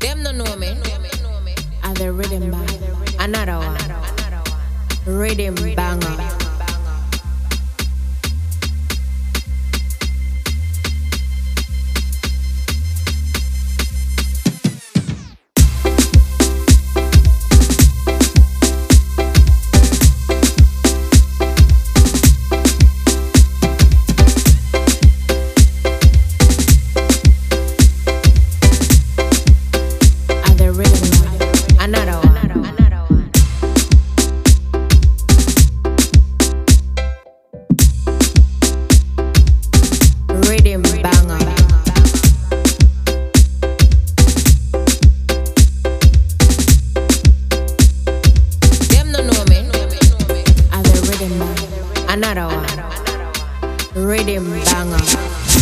Them no know me. Are the rhythm bang. Another one. Rhythm banger. Rhythm banger.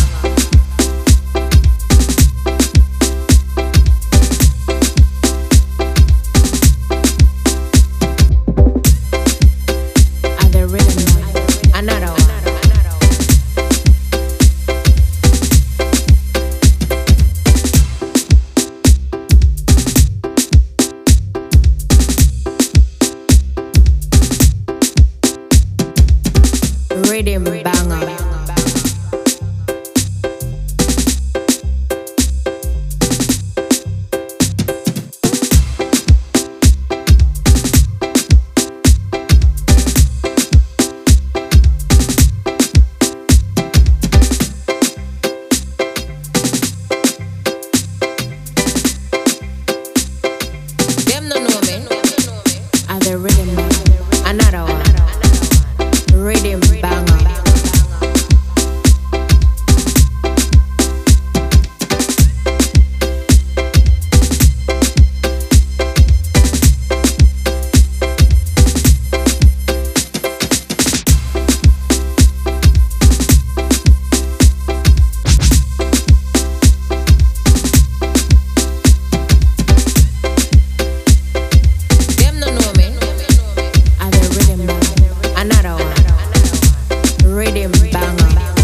RiddimBanger. Them no know me. Another one rhythm banger. banger.